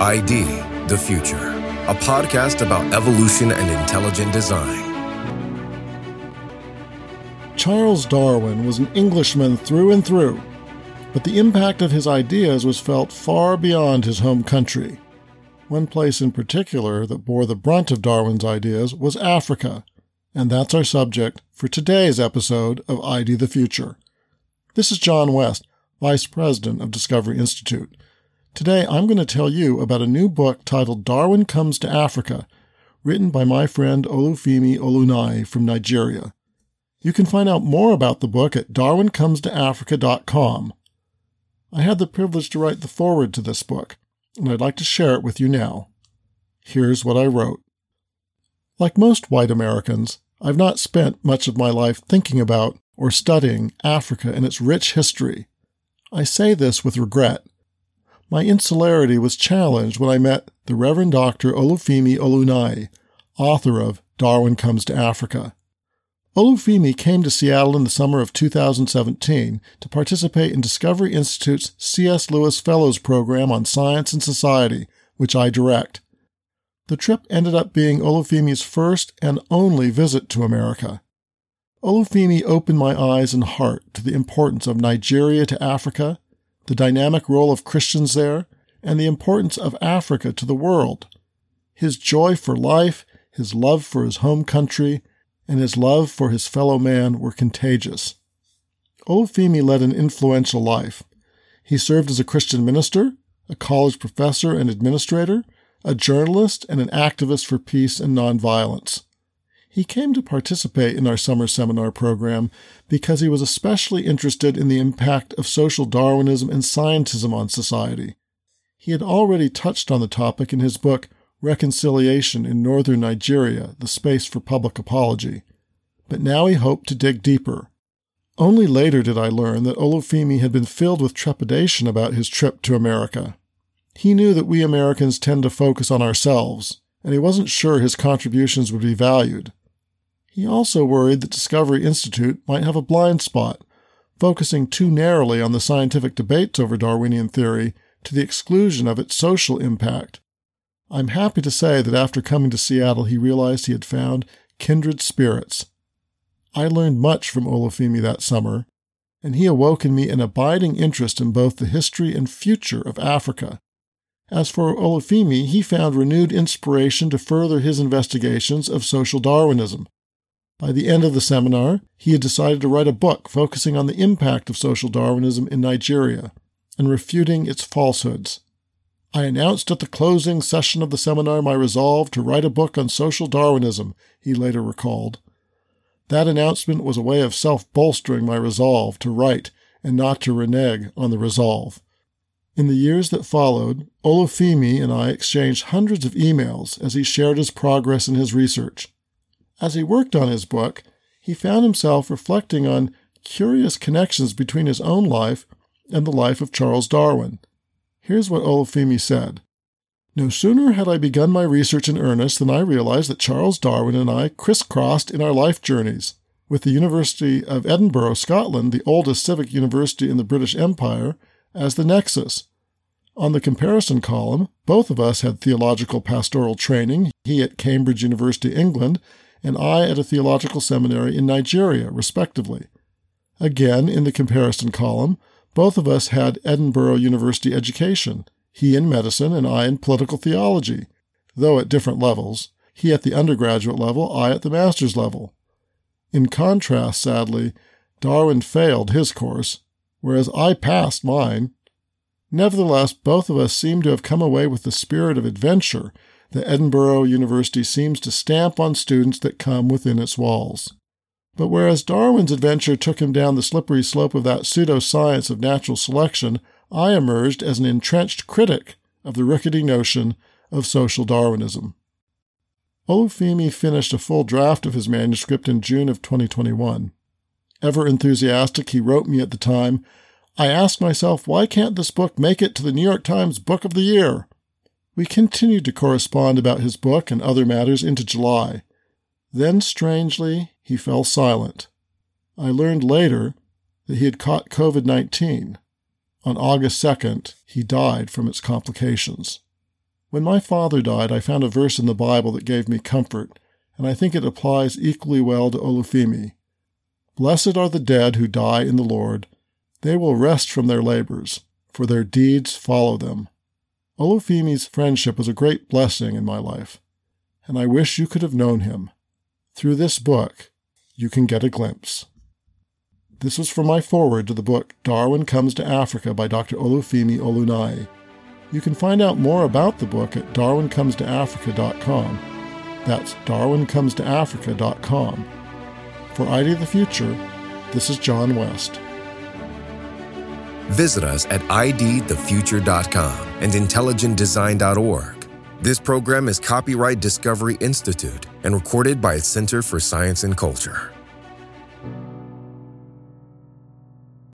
ID The Future, a podcast about evolution and intelligent design. Charles Darwin was an Englishman through and through, but the impact of his ideas was felt far beyond his home country. One place in particular that bore the brunt of Darwin's ideas was Africa, and that's our subject for today's episode of ID the Future. This is John West, Vice President of Discovery Institute. Today I'm going to tell you about a new book titled Darwin Comes to Africa, written by my friend Olufemi Oluniyi from Nigeria. You can find out more about the book at darwincomestoafrica.com. I had the privilege to write the foreword to this book, and I'd like to share it with you now. Here's what I wrote. Like most white Americans, I've not spent much of my life thinking about or studying Africa and its rich history. I say this with regret. My insularity was challenged when I met the Reverend Dr. Olufemi Oluniyi, author of Darwin Comes to Africa. Olufemi came to Seattle in the summer of 2017 to participate in Discovery Institute's C.S. Lewis Fellows Program on Science and Society, which I direct. The trip ended up being Olufemi's first and only visit to America. Olufemi opened my eyes and heart to the importance of Nigeria to Africa, the dynamic role of Christians there, and the importance of Africa to the world. His joy for life, his love for his home country, and his love for his fellow man were contagious. Olufemi led an influential life. He served as a Christian minister, a college professor and administrator, a journalist, and an activist for peace and nonviolence. He came to participate in our summer seminar program because he was especially interested in the impact of social Darwinism and scientism on society. He had already touched on the topic in his book Reconciliation in Northern Nigeria, The Space for Public Apology, but now he hoped to dig deeper. Only later did I learn that Olufemi had been filled with trepidation about his trip to America. He knew that we Americans tend to focus on ourselves, and he wasn't sure his contributions would be valued. He also worried that Discovery Institute might have a blind spot, focusing too narrowly on the scientific debates over Darwinian theory to the exclusion of its social impact. I'm happy to say that after coming to Seattle, he realized he had found kindred spirits. I learned much from Olufemi that summer, and he awoke in me an abiding interest in both the history and future of Africa. As for Olufemi, he found renewed inspiration to further his investigations of social Darwinism, by the end of the seminar, he had decided to write a book focusing on the impact of social Darwinism in Nigeria and refuting its falsehoods. I announced at the closing session of the seminar my resolve to write a book on social Darwinism, he later recalled. That announcement was a way of self bolstering my resolve to write and not to renege on the resolve. In the years that followed, Olufemi and I exchanged hundreds of emails as he shared his progress in his research. As he worked on his book, he found himself reflecting on curious connections between his own life and the life of Charles Darwin. Here's what Olufemi said. No sooner had I begun my research in earnest than I realized that Charles Darwin and I crisscrossed in our life journeys, with the University of Edinburgh, Scotland, the oldest civic university in the British Empire, as the nexus. On the comparison column, both of us had theological pastoral training, he at Cambridge University, England, and I at a theological seminary in Nigeria, respectively. Again, in the comparison column, both of us had Edinburgh University education, he in medicine and I in political theology, though at different levels, he at the undergraduate level, I at the master's level. In contrast, sadly, Darwin failed his course, whereas I passed mine. Nevertheless, both of us seem to have come away with the spirit of adventure that Edinburgh University seems to stamp on students that come within its walls. But whereas Darwin's adventure took him down the slippery slope of that pseudoscience of natural selection, I emerged as an entrenched critic of the rickety notion of social Darwinism. Olufemi finished a full draft of his manuscript in June of 2021. Ever enthusiastic, he wrote me at the time, I asked myself, why can't this book make it to the New York Times Book of the Year? We continued to correspond about his book and other matters into July. Then, strangely, he fell silent. I learned later that he had caught COVID 19. On August 2nd, he died from its complications. When my father died, I found a verse in the Bible that gave me comfort, and I think it applies equally well to Olufemi. Blessed are the dead who die in the Lord. They will rest from their labors, for their deeds follow them. Olufemi's friendship was a great blessing in my life, and I wish you could have known him. Through this book, you can get a glimpse. This was from my foreword to the book Darwin Comes to Africa by Dr. Olufemi Oluniyi. You can find out more about the book at darwincomestoafrica.com. That's darwincomestoafrica.com. For ID of the Future, this is John West. Visit us at idthefuture.com and intelligentdesign.org. This program is copyright Discovery Institute and recorded by its Center for Science and Culture.